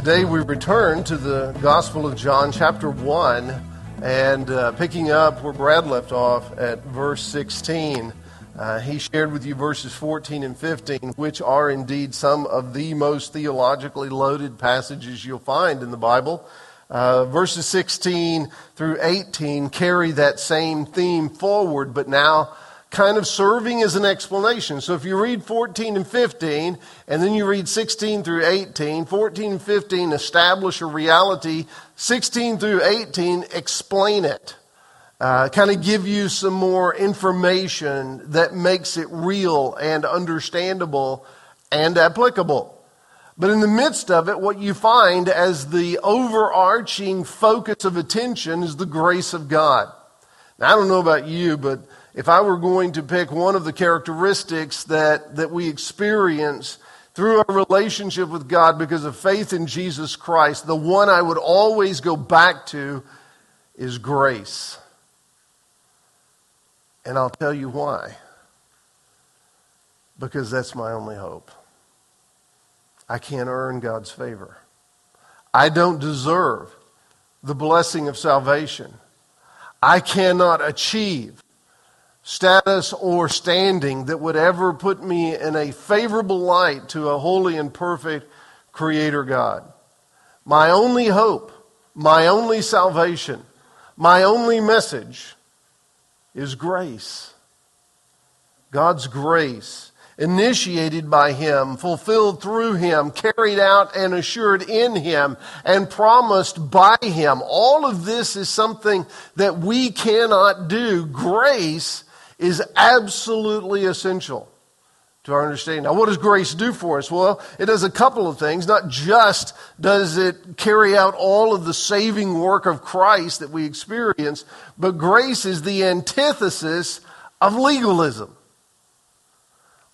Today we return to the Gospel of John, chapter 1, and uh, picking up where Brad left off at verse 16. Uh, he shared with you verses 14 and 15, which are indeed some of the most theologically loaded passages you'll find in the Bible. Uh, verses 16 through 18 carry that same theme forward, but now kind of serving as an explanation. So if you read 14 and 15, and then you read 16 through 18, 14 and 15 establish a reality, 16 through 18 explain it. Uh, kind of give you some more information that makes it real and understandable and applicable. But in the midst of it, what you find as the overarching focus of attention is the grace of God. Now, I don't know about you, but if I were going to pick one of the characteristics that, that we experience through our relationship with God because of faith in Jesus Christ, the one I would always go back to is grace. And I'll tell you why. Because that's my only hope. I can't earn God's favor. I don't deserve the blessing of salvation. I cannot achieve status or standing that would ever put me in a favorable light to a holy and perfect Creator God. My only hope, my only salvation, my only message is grace. God's grace, initiated by Him, fulfilled through Him, carried out and assured in Him, and promised by Him. All of this is something that we cannot do. Grace is absolutely essential to our understanding. Now, what does grace do for us? Well, it does a couple of things. Not just does it carry out all of the saving work of Christ that we experience, but grace is the antithesis of legalism.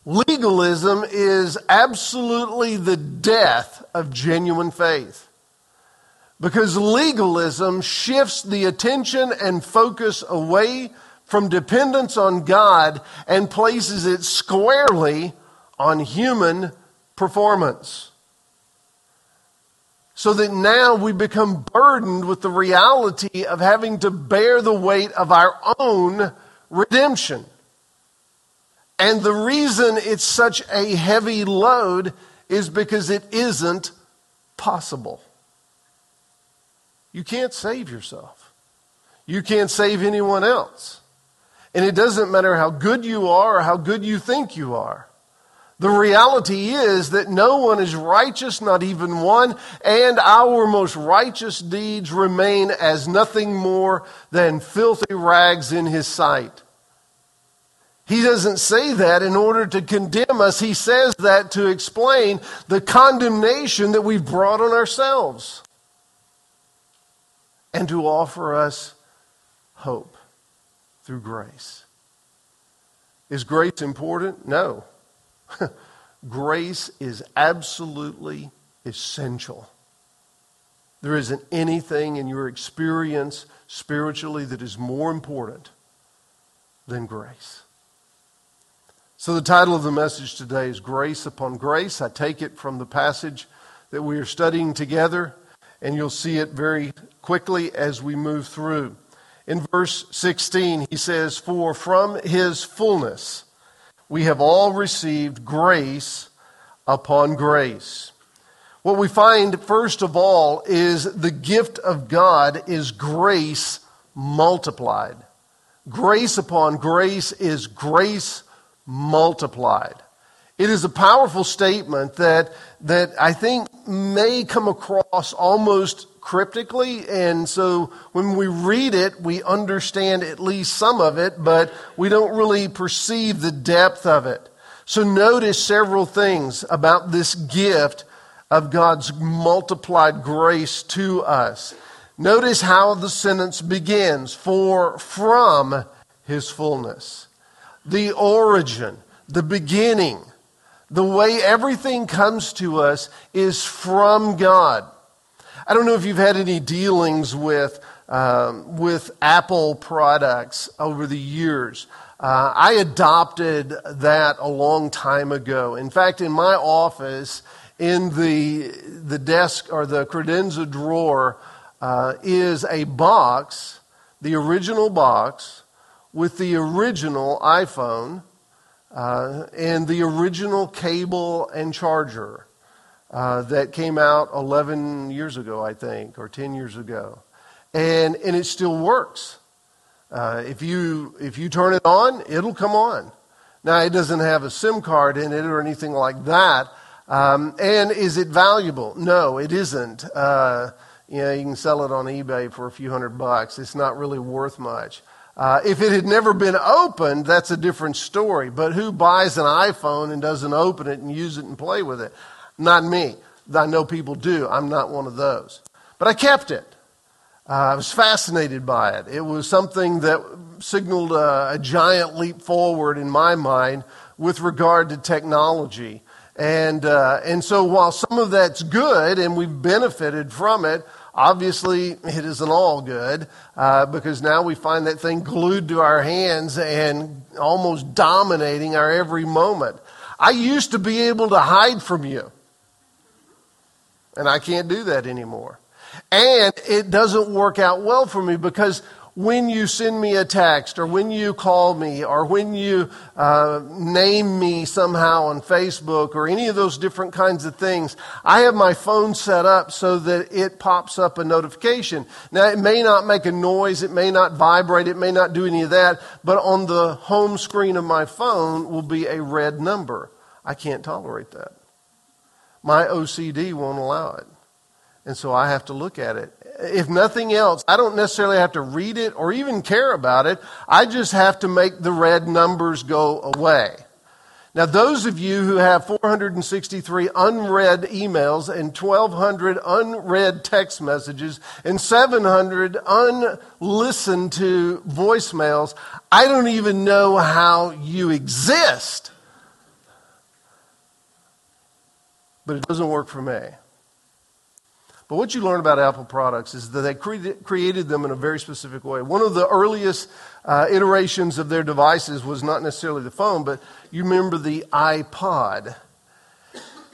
Legalism is absolutely the death of genuine faith. Because legalism shifts the attention and focus away from dependence on God and places it squarely on human performance. So that now we become burdened with the reality of having to bear the weight of our own redemption. And the reason it's such a heavy load is because it isn't possible. You can't save yourself. You can't save anyone else. And it doesn't matter how good you are or how good you think you are. The reality is that no one is righteous, not even one, and our most righteous deeds remain as nothing more than filthy rags in his sight. He doesn't say that in order to condemn us. He says that to explain the condemnation that we've brought on ourselves and to offer us hope through grace. Is grace important? No. grace is absolutely essential. There isn't anything in your experience spiritually that is more important than grace. So, the title of the message today is Grace Upon Grace. I take it from the passage that we are studying together, and you'll see it very quickly as we move through. In verse 16, he says, For from his fullness we have all received grace upon grace. What we find, first of all, is the gift of God is grace multiplied. Grace upon grace is grace multiplied. It is a powerful statement that, that I think may come across almost cryptically, and so when we read it, we understand at least some of it, but we don't really perceive the depth of it. So notice several things about this gift of God's multiplied grace to us. Notice how the sentence begins for from his fullness. The origin, the beginning, the way everything comes to us is from God. I don't know if you've had any dealings with, um, with Apple products over the years. Uh, I adopted that a long time ago. In fact, in my office in the, the desk or the credenza drawer uh, is a box, the original box, with the original iPhone uh, and the original cable and charger uh, that came out 11 years ago, I think, or 10 years ago. And, and it still works. Uh, if, you, if you turn it on, it'll come on. Now, it doesn't have a SIM card in it or anything like that. Um, and is it valuable? No, it isn't. Uh, you know, you can sell it on eBay for a few hundred bucks. It's not really worth much. Uh, if it had never been opened, that's a different story. But who buys an iPhone and doesn't open it and use it and play with it? Not me. I know people do. I'm not one of those. But I kept it. Uh, I was fascinated by it. It was something that signaled a, a giant leap forward in my mind with regard to technology. And, uh, and so while some of that's good and we've benefited from it, obviously it isn't all good uh, because now we find that thing glued to our hands and almost dominating our every moment. I used to be able to hide from you, and I can't do that anymore. And it doesn't work out well for me because when you send me a text or when you call me or when you uh, name me somehow on Facebook or any of those different kinds of things, I have my phone set up so that it pops up a notification. Now, it may not make a noise, it may not vibrate, it may not do any of that, but on the home screen of my phone will be a red number. I can't tolerate that. My OCD won't allow it. And so I have to look at it. If nothing else, I don't necessarily have to read it or even care about it. I just have to make the red numbers go away. Now, those of you who have 463 unread emails and 1,200 unread text messages and 700 unlistened to voicemails, I don't even know how you exist. But it doesn't work for me. But what you learn about Apple products is that they cre- created them in a very specific way. One of the earliest uh, iterations of their devices was not necessarily the phone, but you remember the iPod.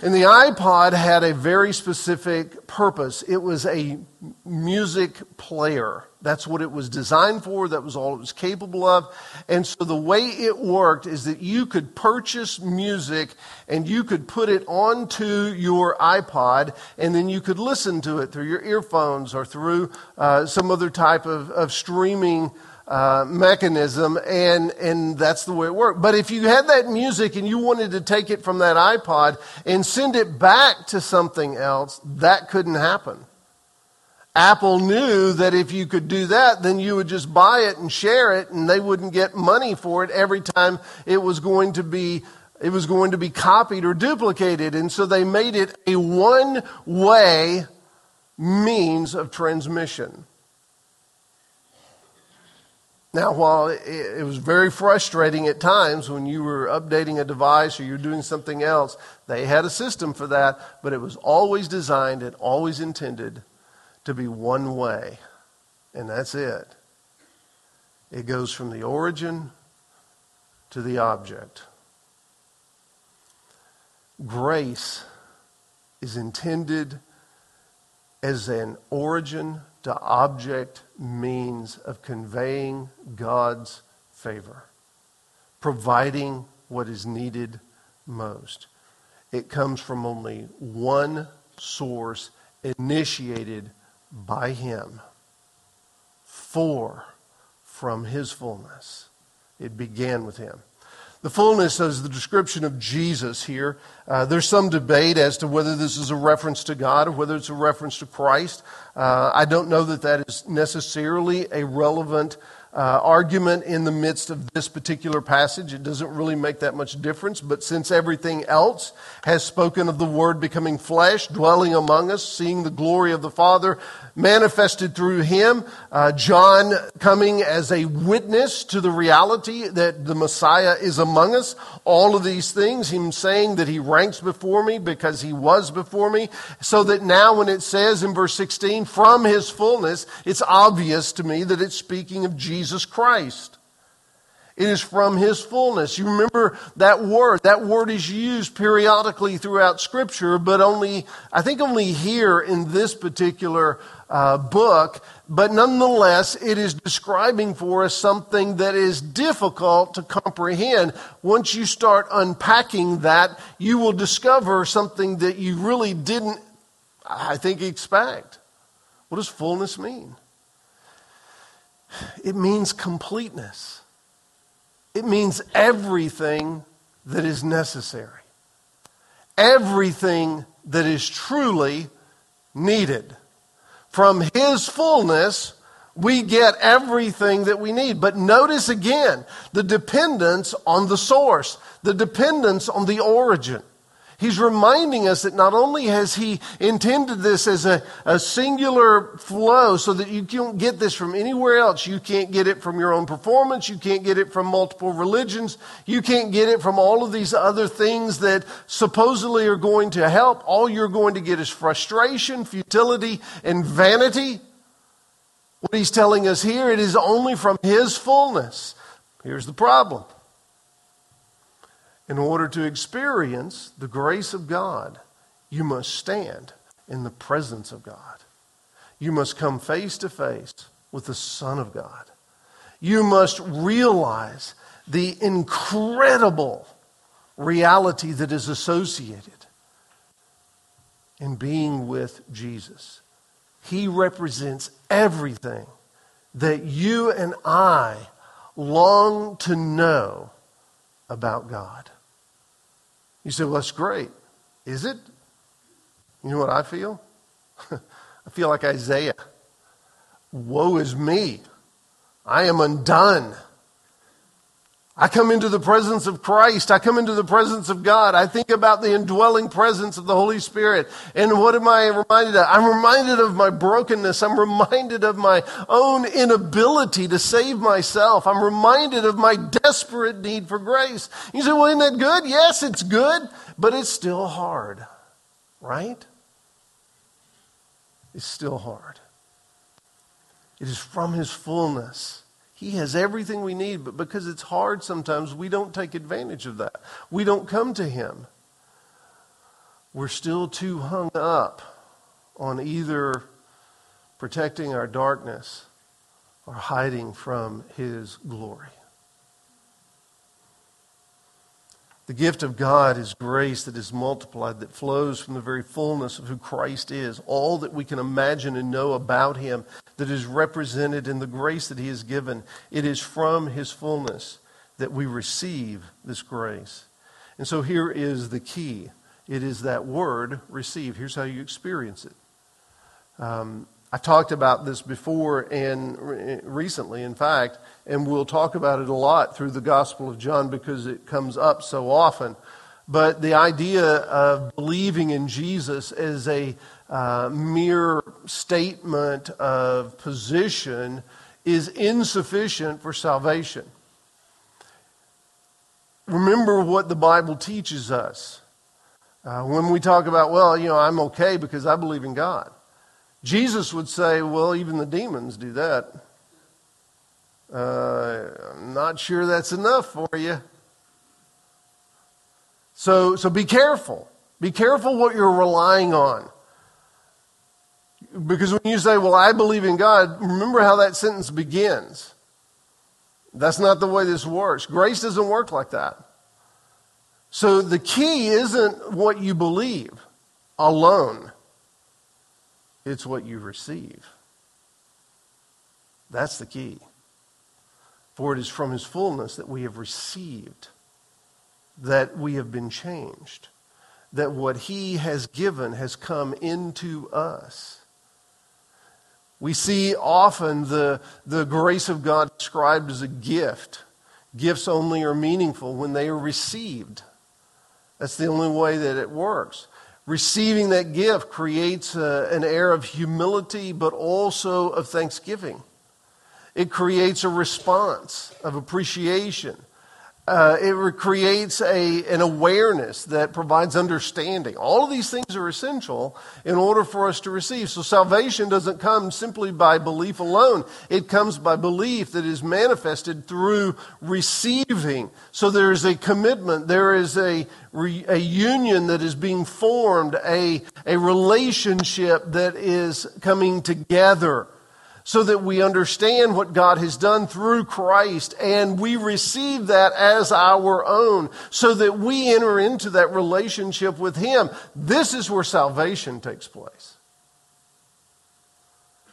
And the iPod had a very specific purpose. It was a music player. That's what it was designed for. That was all it was capable of. And so the way it worked is that you could purchase music and you could put it onto your iPod and then you could listen to it through your earphones or through uh, some other type of, of streaming uh, mechanism, and, and that's the way it worked. But if you had that music and you wanted to take it from that iPod and send it back to something else, that couldn't happen. Apple knew that if you could do that, then you would just buy it and share it, and they wouldn't get money for it every time it was going to be it was going to be copied or duplicated. And so they made it a one way means of transmission. Now, while it, was very frustrating at times when you were updating a device or you're doing something else, they had a system for that, but it was always designed and always intended to be one way. And that's it. It goes from the origin to the object. Grace is intended as an origin to object means of conveying God's favor, providing what is needed most. It comes from only one source initiated by Him, for from His fullness. It began with Him. The fullness is the description of Jesus here. Uh, there's some debate as to whether this is a reference to God or whether it's a reference to Christ. Uh, I don't know that that is necessarily a relevant uh, argument in the midst of this particular passage. It doesn't really make that much difference, but since everything else has spoken of the Word becoming flesh, dwelling among us, seeing the glory of the Father manifested through Him, uh, John coming as a witness to the reality that the Messiah is among us, all of these things, Him saying that He ranks before me because He was before me, so that now when it says in verse 16, from His fullness, it's obvious to me that it's speaking of Jesus. Jesus Christ. It is from his fullness. You remember that word. That word is used periodically throughout Scripture, but only, I think only here in this particular uh, book. But nonetheless, it is describing for us something that is difficult to comprehend. Once you start unpacking that, you will discover something that you really didn't, I think, expect. What does fullness mean? It means completeness. It means everything that is necessary, everything that is truly needed. From His fullness, we get everything that we need. But notice again the dependence on the source, the dependence on the origin. He's reminding us that not only has he intended this as a, a singular flow so that you can't get this from anywhere else. You can't get it from your own performance. You can't get it from multiple religions. You can't get it from all of these other things that supposedly are going to help. All you're going to get is frustration, futility, and vanity. What he's telling us here, it is only from his fullness. Here's the problem in order to experience the grace of God, you must stand in the presence of God. You must come face to face with the Son of God. You must realize the incredible reality that is associated in being with Jesus. He represents everything that you and I long to know about God. You say, well, that's great. Is it? You know what I feel? I feel like Isaiah. Woe is me. I am undone. I come into the presence of Christ. I come into the presence of God. I think about the indwelling presence of the Holy Spirit. And what am I reminded of? I'm reminded of my brokenness. I'm reminded of my own inability to save myself. I'm reminded of my desperate need for grace. You say, well, isn't that good? Yes, it's good, but it's still hard, right? It's still hard. It is from His fullness he has everything we need, but because it's hard sometimes, we don't take advantage of that. We don't come to Him. We're still too hung up on either protecting our darkness or hiding from His glory. The gift of God is grace that is multiplied, that flows from the very fullness of who Christ is. All that we can imagine and know about Him that is represented in the grace that He has given. It is from His fullness that we receive this grace. And so here is the key it is that word receive. Here's how you experience it. Um, I talked about this before and recently, in fact, and we'll talk about it a lot through the Gospel of John because it comes up so often. But the idea of believing in Jesus as a uh, mere statement of position is insufficient for salvation. Remember what the Bible teaches us. Uh, when we talk about, well, you know, I'm okay because I believe in God. Jesus would say, well, even the demons do that. Uh, I'm not sure that's enough for you. So, so be careful. Be careful what you're relying on. Because when you say, well, I believe in God, remember how that sentence begins. That's not the way this works. Grace doesn't work like that. So the key isn't what you believe alone. It's what you receive. That's the key. For it is from his fullness that we have received, that we have been changed, that what he has given has come into us. We see often the, the grace of God described as a gift. Gifts only are meaningful when they are received. That's the only way that it works. Receiving that gift creates a, an air of humility, but also of thanksgiving. It creates a response of appreciation. Uh, it creates a, an awareness that provides understanding. All of these things are essential in order for us to receive. So salvation doesn't come simply by belief alone. It comes by belief that is manifested through receiving. So there is a commitment. There is a, a union that is being formed, a, a relationship that is coming together so that we understand what God has done through Christ and we receive that as our own so that we enter into that relationship with Him. This is where salvation takes place.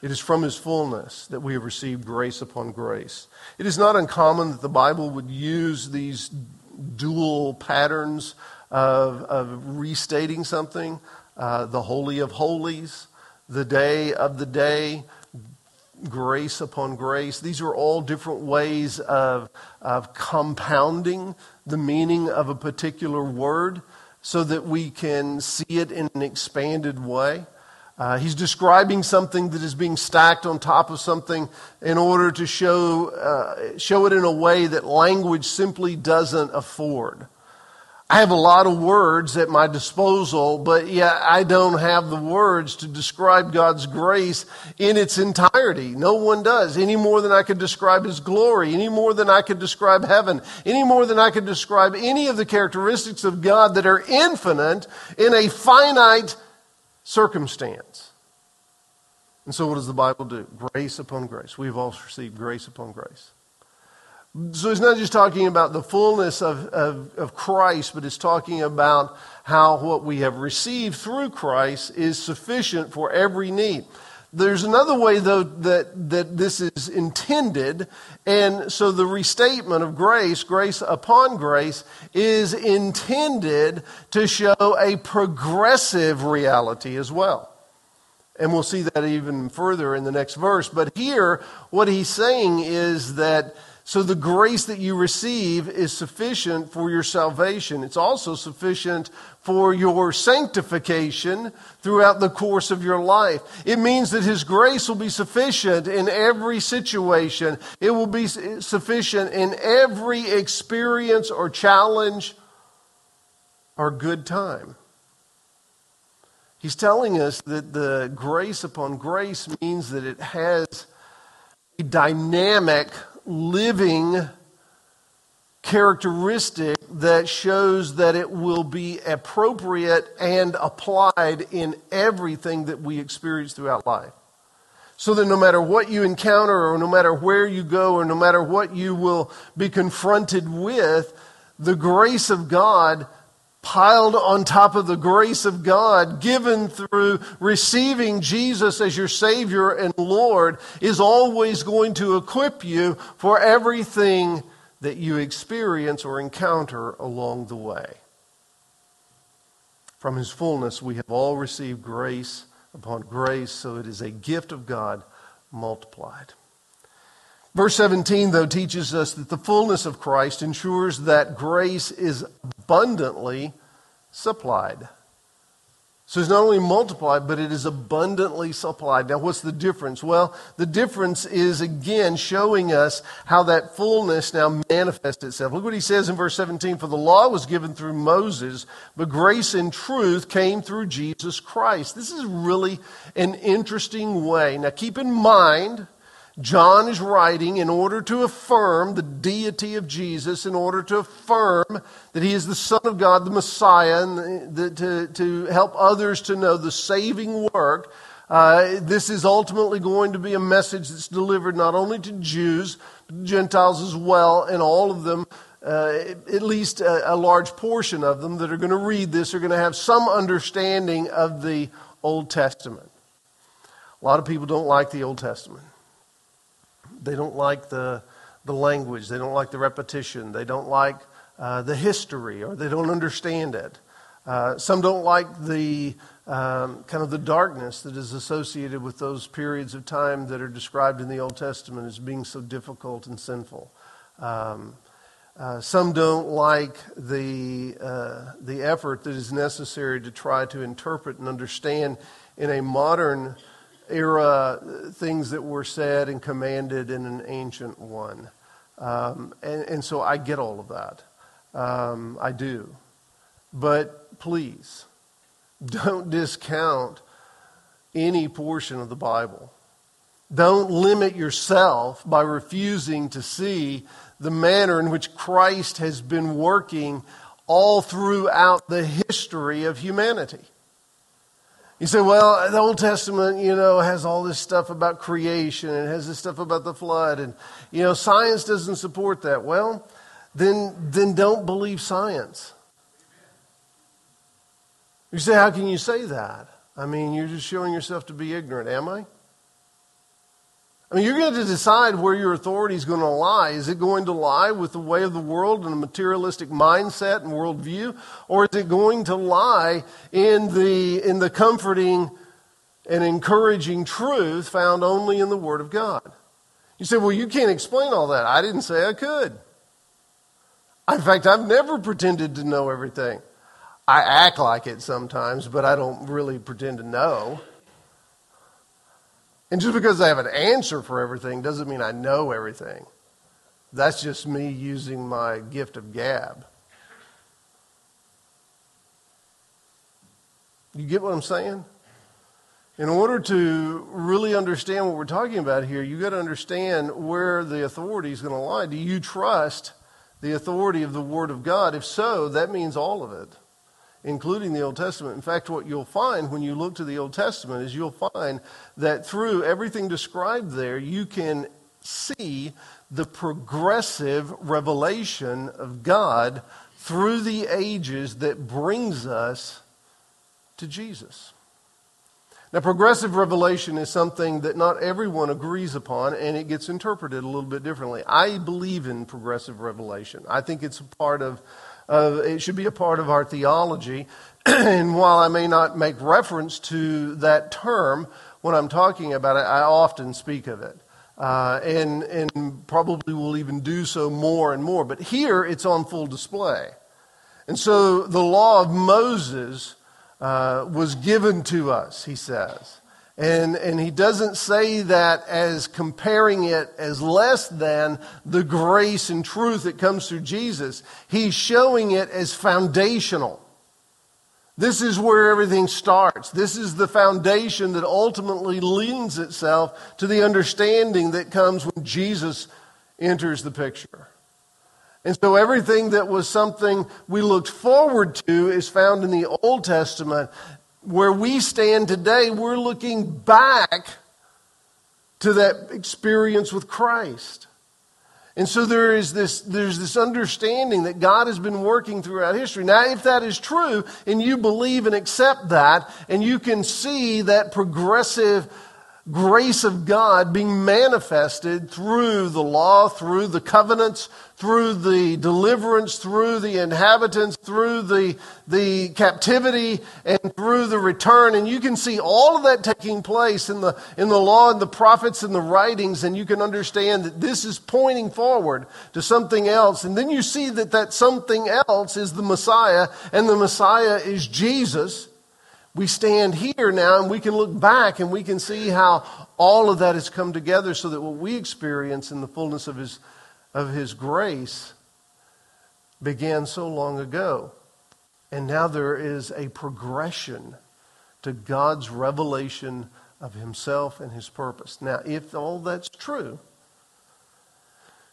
It is from His fullness that we have received grace upon grace. It is not uncommon that the Bible would use these dual patterns of, of restating something uh, the Holy of Holies, the day of the day grace upon grace. These are all different ways of, of compounding the meaning of a particular word so that we can see it in an expanded way. Uh, he's describing something that is being stacked on top of something in order to show, uh, show it in a way that language simply doesn't afford. I have a lot of words at my disposal, but yet I don't have the words to describe God's grace in its entirety. No one does, any more than I could describe His glory, any more than I could describe heaven, any more than I could describe any of the characteristics of God that are infinite in a finite circumstance. And so, what does the Bible do? Grace upon grace. We've all received grace upon grace. So it's not just talking about the fullness of, of, of, Christ, but it's talking about how what we have received through Christ is sufficient for every need. There's another way, though, that, that this is intended. And so the restatement of grace, grace upon grace, is intended to show a progressive reality as well. And we'll see that even further in the next verse. But here, what he's saying is that so the grace that you receive is sufficient for your salvation. It's also sufficient for your sanctification throughout the course of your life. It means that His grace will be sufficient in every situation. It will be sufficient in every experience or challenge or good time. He's telling us that the grace upon grace means that it has a dynamic living characteristic that shows that it will be appropriate and applied in everything that we experience throughout life. So that no matter what you encounter, or no matter where you go, or no matter what you will be confronted with, the grace of God piled on top of the grace of God given through receiving Jesus as your Savior and Lord is always going to equip you for everything that you experience or encounter along the way. From His fullness, we have all received grace upon grace, so it is a gift of God multiplied. Verse 17, though, teaches us that the fullness of Christ ensures that grace is abundantly supplied. So it's not only multiplied, but it is abundantly supplied. Now, what's the difference? Well, the difference is again showing us how that fullness now manifests itself. Look what he says in verse 17 For the law was given through Moses, but grace and truth came through Jesus Christ. This is really an interesting way. Now, keep in mind, John is writing in order to affirm the deity of Jesus, in order to affirm that he is the Son of God, the Messiah, and the, to, to help others to know the saving work. Uh, this is ultimately going to be a message that's delivered not only to Jews, but Gentiles as well, and all of them, uh, at least a, a large portion of them that are going to read this, are going to have some understanding of the Old Testament. A lot of people don't like the Old Testament. They don't like the, the language. They don't like the repetition. They don't like uh, the history or they don't understand it. Uh, some don't like the um, kind of the darkness that is associated with those periods of time that are described in the Old Testament as being so difficult and sinful. Um, uh, some don't like the, uh, the effort that is necessary to try to interpret and understand in a modern era things that were said and commanded in an ancient one. Um, and, and, so I get all of that. Um, I do. But please, don't discount any portion of the Bible. Don't limit yourself by refusing to see the manner in which Christ has been working all throughout the history of humanity. You say, well, the Old Testament, you know, has all this stuff about creation and has this stuff about the flood, and, you know, science doesn't support that. Well, then, then don't believe science. You say, how can you say that? I mean, you're just showing yourself to be ignorant, am I? I mean, you're going to decide where your authority is going to lie. Is it going to lie with the way of the world and a materialistic mindset and worldview? Or is it going to lie in the, in the comforting and encouraging truth found only in the Word of God? You say, well, you can't explain all that. I didn't say I could. In fact, I've never pretended to know everything. I act like it sometimes, but I don't really pretend to know. And just because I have an answer for everything doesn't mean I know everything. That's just me using my gift of gab. You get what I'm saying? In order to really understand what we're talking about here, you've got to understand where the authority is going to lie. Do you trust the authority of the Word of God? If so, that means all of it, including the Old Testament. In fact, what you'll find when you look to the Old Testament is you'll find that through everything described there, you can see the progressive revelation of God through the ages that brings us to Jesus. Now, progressive revelation is something that not everyone agrees upon, and it gets interpreted a little bit differently. I believe in progressive revelation. I think it's a part of, uh, it should be a part of our theology. and while I may not make reference to that term when I'm talking about it, I often speak of it. Uh, and, and probably will even do so more and more. But here it's on full display. And so the law of Moses uh, was given to us, he says. And, and he doesn't say that as comparing it as less than the grace and truth that comes through Jesus. He's showing it as foundational. This is where everything starts. This is the foundation that ultimately lends itself to the understanding that comes when Jesus enters the picture. And so everything that was something we looked forward to is found in the Old Testament. Where we stand today, we're looking back to that experience with Christ. And so there is this, there's this understanding that God has been working throughout history. Now, if that is true, and you believe and accept that, and you can see that progressive grace of God being manifested through the law, through the covenants, through the deliverance, through the inhabitants, through the, the captivity, and through the return. And you can see all of that taking place in the, in the law and the prophets and the writings, and you can understand that this is pointing forward to something else. And then you see that that something else is the Messiah, and the Messiah is Jesus we stand here now and we can look back and we can see how all of that has come together so that what we experience in the fullness of his, of his grace began so long ago. And now there is a progression to God's revelation of himself and his purpose. Now, if all that's true,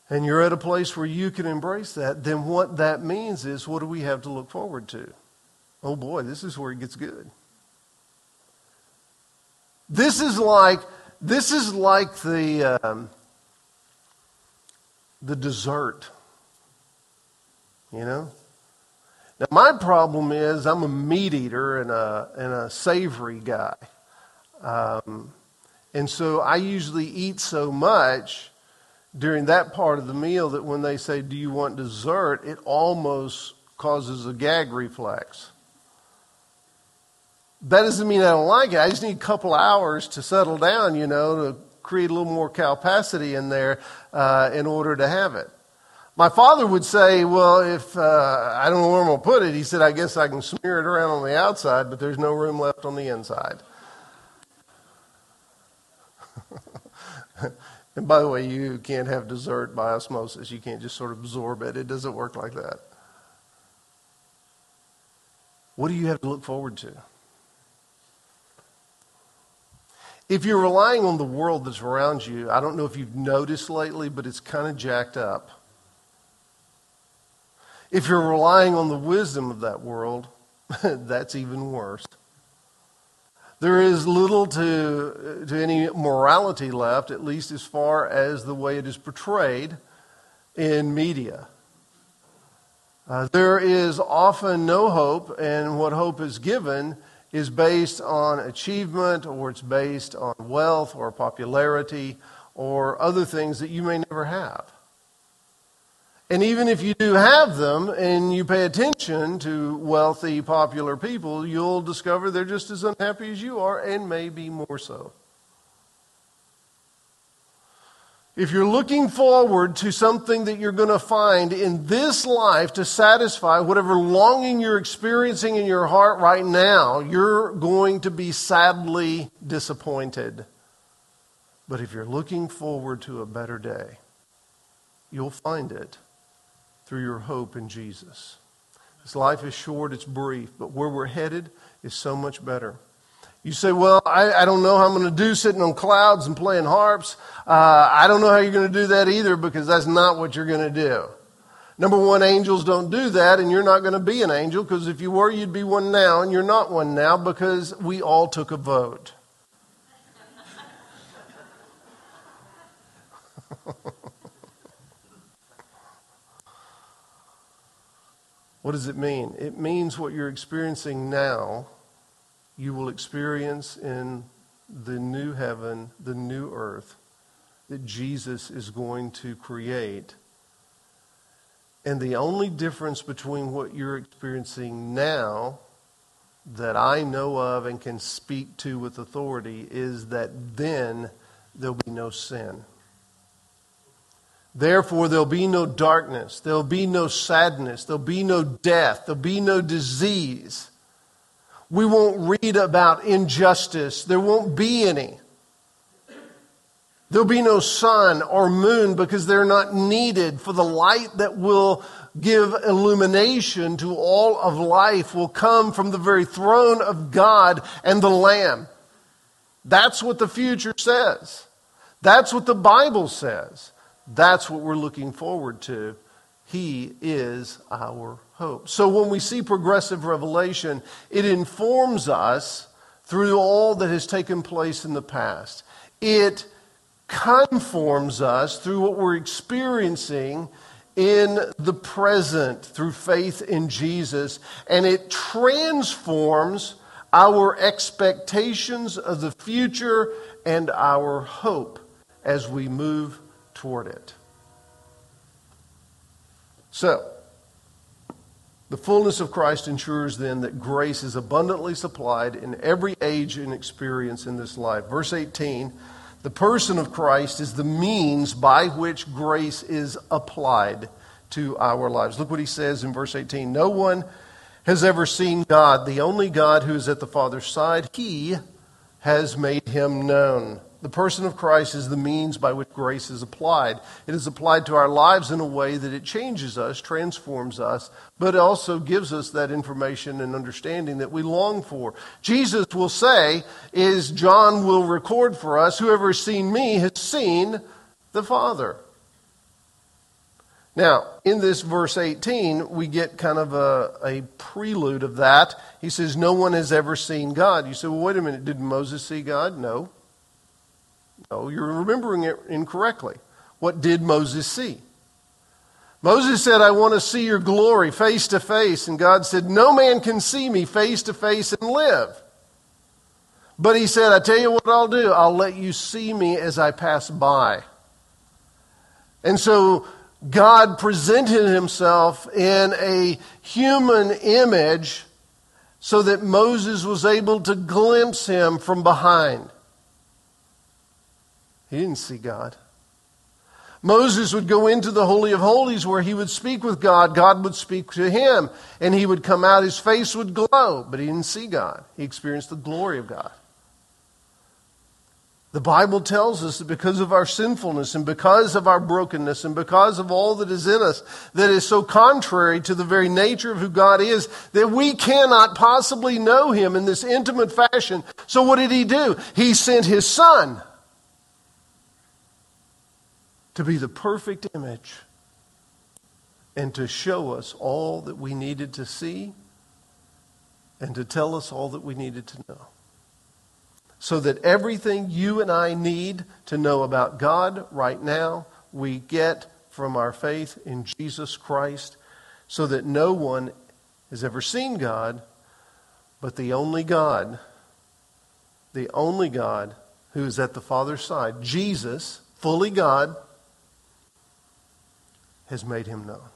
and you're at a place where you can embrace that, then what that means is what do we have to look forward to? Oh boy, this is where it gets good. This is like, this is like the, um, the dessert. You know? Now, my problem is I'm a meat eater and a, and a savory guy. Um, and so I usually eat so much during that part of the meal that when they say, Do you want dessert? it almost causes a gag reflex. That doesn't mean I don't like it. I just need a couple hours to settle down, you know, to create a little more capacity in there uh, in order to have it. My father would say, Well, if uh, I don't know where I'm going to put it, he said, I guess I can smear it around on the outside, but there's no room left on the inside. and by the way, you can't have dessert by osmosis. You can't just sort of absorb it, it doesn't work like that. What do you have to look forward to? If you're relying on the world that's around you, I don't know if you've noticed lately, but it's kind of jacked up. If you're relying on the wisdom of that world, that's even worse. There is little to, to any morality left, at least as far as the way it is portrayed in media. Uh, there is often no hope, and what hope is given is based on achievement or it's based on wealth or popularity or other things that you may never have. And even if you do have them and you pay attention to wealthy, popular people, you'll discover they're just as unhappy as you are and maybe more so. If you're looking forward to something that you're going to find in this life to satisfy whatever longing you're experiencing in your heart right now, you're going to be sadly disappointed. But if you're looking forward to a better day, you'll find it through your hope in Jesus. This life is short, it's brief, but where we're headed is so much better. You say, Well, I, I don't know how I'm going to do sitting on clouds and playing harps. Uh, I don't know how you're going to do that either because that's not what you're going to do. Number one, angels don't do that, and you're not going to be an angel because if you were, you'd be one now, and you're not one now because we all took a vote. what does it mean? It means what you're experiencing now you will experience in the new heaven, the new earth that Jesus is going to create. And the only difference between what you're experiencing now that I know of and can speak to with authority is that then there'll be no sin. Therefore, there'll be no darkness, there'll be no sadness, there'll be no death, there'll be no disease. We won't read about injustice. There won't be any. There'll be no sun or moon because they're not needed for the light that will give illumination to all of life will come from the very throne of God and the Lamb. That's what the future says. That's what the Bible says. That's what we're looking forward to. He is our hope. So when we see progressive revelation, it informs us through all that has taken place in the past. It conforms us through what we're experiencing in the present through faith in Jesus, and it transforms our expectations of the future and our hope as we move toward it. So, the fullness of Christ ensures then that grace is abundantly supplied in every age and experience in this life. Verse 18 the person of Christ is the means by which grace is applied to our lives. Look what he says in verse 18 No one has ever seen God, the only God who is at the Father's side. He has made him known. The person of Christ is the means by which grace is applied. It is applied to our lives in a way that it changes us, transforms us, but also gives us that information and understanding that we long for. Jesus will say, is John will record for us, whoever has seen me has seen the Father. Now, in this verse 18, we get kind of a, a prelude of that. He says, No one has ever seen God. You say, Well, wait a minute, did Moses see God? No. No, you're remembering it incorrectly. What did Moses see? Moses said, I want to see your glory face to face. And God said, No man can see me face to face and live. But he said, I tell you what I'll do. I'll let you see me as I pass by. And so God presented himself in a human image so that Moses was able to glimpse him from behind. He didn't see God. Moses would go into the Holy of Holies where he would speak with God. God would speak to him, and he would come out. His face would glow, but he didn't see God. He experienced the glory of God. The Bible tells us that because of our sinfulness and because of our brokenness and because of all that is in us that is so contrary to the very nature of who God is, that we cannot possibly know Him in this intimate fashion. So what did He do? He sent His Son to be the perfect image and to show us all that we needed to see and to tell us all that we needed to know. So that everything you and I need to know about God right now, we get from our faith in Jesus Christ, so that no one has ever seen God, but the only God, the only God who is at the Father's side, Jesus, fully God, has made him known.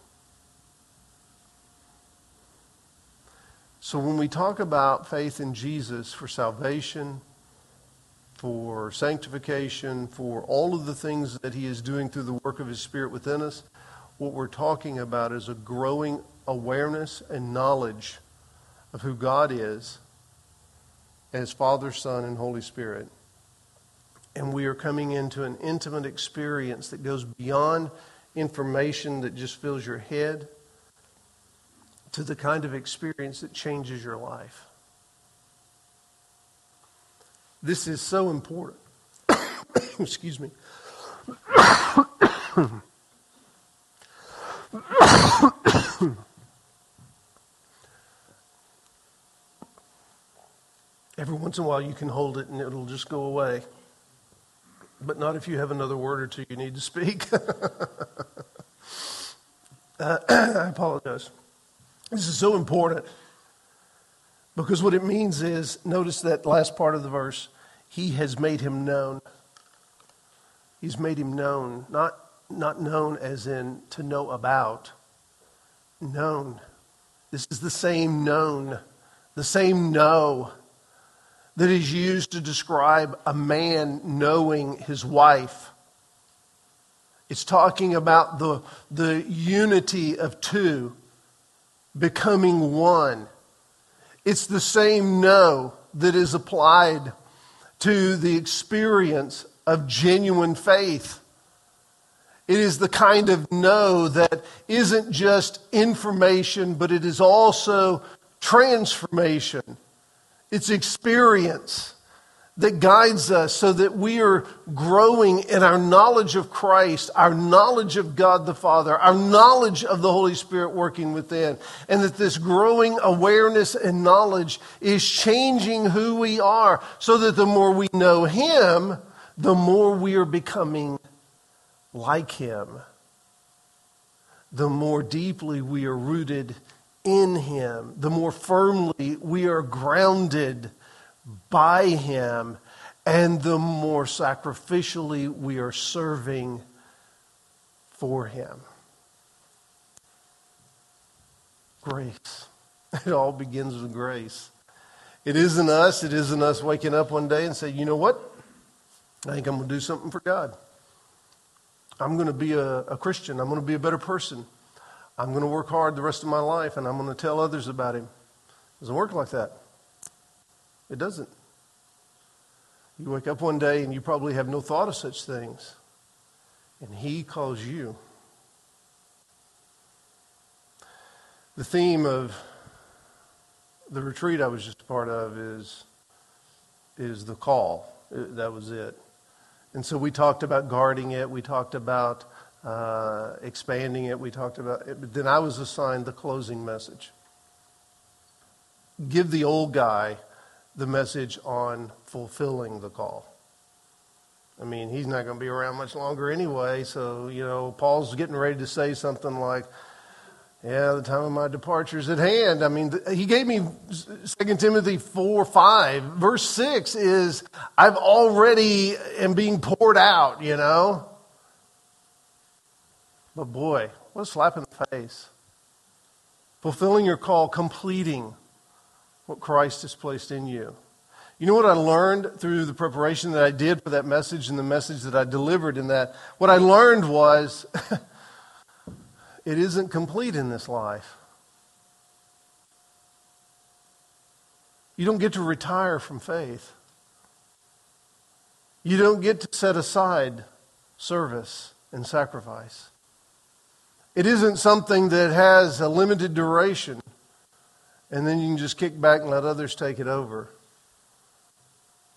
So when we talk about faith in Jesus for salvation, for sanctification, for all of the things that He is doing through the work of His Spirit within us. What we're talking about is a growing awareness and knowledge of who God is as Father, Son, and Holy Spirit. And we are coming into an intimate experience that goes beyond information that just fills your head to the kind of experience that changes your life. This is so important. Excuse me. Every once in a while, you can hold it and it'll just go away. But not if you have another word or two you need to speak. uh, I apologize. This is so important. Because what it means is, notice that last part of the verse, he has made him known. He's made him known, not, not known as in to know about, known. This is the same known, the same know that is used to describe a man knowing his wife. It's talking about the, the unity of two becoming one. It's the same know that is applied to the experience of genuine faith. It is the kind of know that isn't just information, but it is also transformation. It's experience that guides us so that we are growing in our knowledge of Christ, our knowledge of God the Father, our knowledge of the Holy Spirit working within, and that this growing awareness and knowledge is changing who we are so that the more we know Him, the more we are becoming like Him. The more deeply we are rooted in Him, the more firmly we are grounded by Him, and the more sacrificially we are serving for Him. Grace. It all begins with grace. It isn't us. It isn't us waking up one day and say, you know what? I think I'm going to do something for God. I'm going to be a, a Christian. I'm going to be a better person. I'm going to work hard the rest of my life and I'm going to tell others about Him. It doesn't work like that. It doesn't. You wake up one day and you probably have no thought of such things. And He calls you. The theme of the retreat I was just a part of is, is the call. That was it. And so we talked about guarding it. We talked about uh, expanding it. We talked about it. But then I was assigned the closing message. Give the old guy the message on fulfilling the call. I mean, he's not going to be around much longer anyway. So, you know, Paul's getting ready to say something like, yeah, the time of my departure is at hand. I mean, he gave me 2 Timothy 4 5. Verse 6 is, I've already am being poured out, you know. But boy, what a slap in the face. Fulfilling your call, completing what Christ has placed in you. You know what I learned through the preparation that I did for that message and the message that I delivered in that? What I learned was it isn't complete in this life. You don't get to retire from faith. You don't get to set aside service and sacrifice. It isn't something that has a limited duration and then you can just kick back and let others take it over.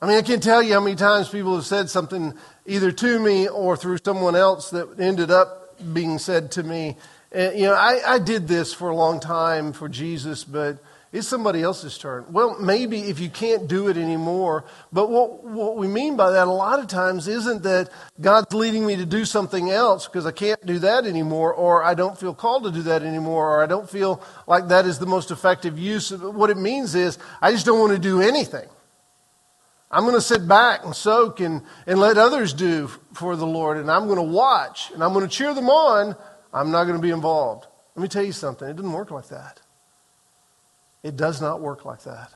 I mean, I can't tell you how many times people have said something either to me or through someone else that ended up being said to me. And, you know, I, I did this for a long time for Jesus, but it's somebody else's turn. Well, maybe if you can't do it anymore, but what, what we mean by that a lot of times isn't that God's leading me to do something else because I can't do that anymore, or I don't feel called to do that anymore, or I don't feel like that is the most effective use. Of. What it means is I just don't want to do anything. I'm going to sit back and soak and, and let others do for the Lord, and I'm going to watch and I'm going to cheer them on. I'm not going to be involved. Let me tell you something, it doesn't work like that. It does not work like that.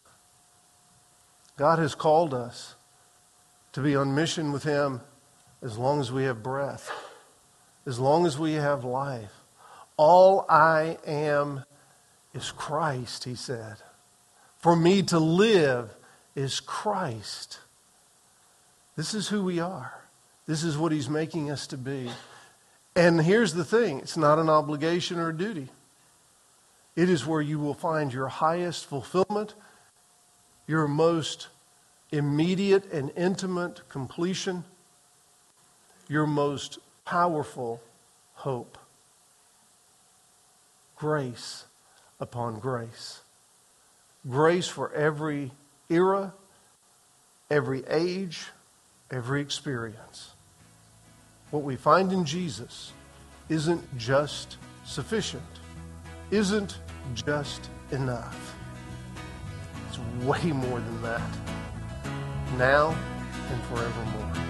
God has called us to be on mission with Him as long as we have breath, as long as we have life. All I am is Christ, He said. For me to live is Christ. This is who we are. This is what He's making us to be. And here's the thing it's not an obligation or a duty. It is where you will find your highest fulfillment, your most immediate and intimate completion, your most powerful hope. Grace upon grace. Grace for every era, every age, every experience. What we find in Jesus isn't just sufficient, isn't just enough. It's way more than that, now and forevermore.